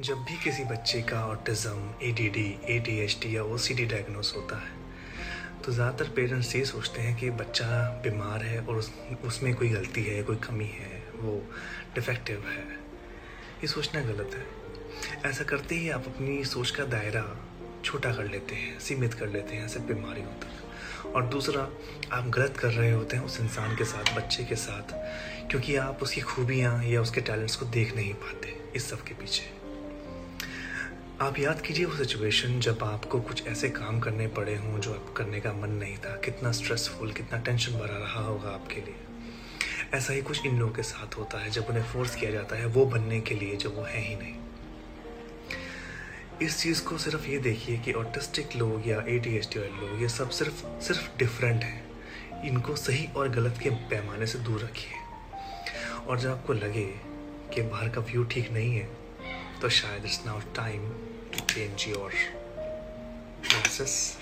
जब भी किसी बच्चे का autism A D D A D H D या ओ सी डी डायग्नोस होता है तो ज़्यादातर पेरेंट्स ये सोचते हैं कि बच्चा बीमार है और उस, उसमें कोई गलती है कोई कमी है वो डिफेक्टिव है। ये सोचना गलत है। ऐसा करते ही आप अपनी सोच का दायरा छोटा कर लेते हैं सीमित कर लेते हैं सिर्फ़ बीमारियों तक। और दूसरा आप गलत कर रहे होते हैं उस इंसान के साथ बच्चे के साथ क्योंकि आप उसकी खूबियाँ या उसके टैलेंट्स को देख नहीं पाते इस सब के पीछे। आप याद कीजिए वो सिचुएशन जब आपको कुछ ऐसे काम करने पड़े हों जो आप करने का मन नहीं था। कितना स्ट्रेसफुल कितना टेंशन भरा रहा होगा आपके लिए। ऐसा ही कुछ इन लोगों के साथ होता है, जब उन्हें फोर्स किया जाता है वो बनने के लिए जो वो है ही नहीं। इस चीज़ को सिर्फ़ ये देखिए कि ऑटिस्टिक लोग या ए डी एच डी लोग, ये सब सिर्फ़ सिर्फ़ डिफरेंट हैं। इनको सही और गलत के पैमाने से दूर रखिए। और जब आपको लगे कि बाहर का व्यू ठीक नहीं है So, Shayad, it's now time to change your glasses.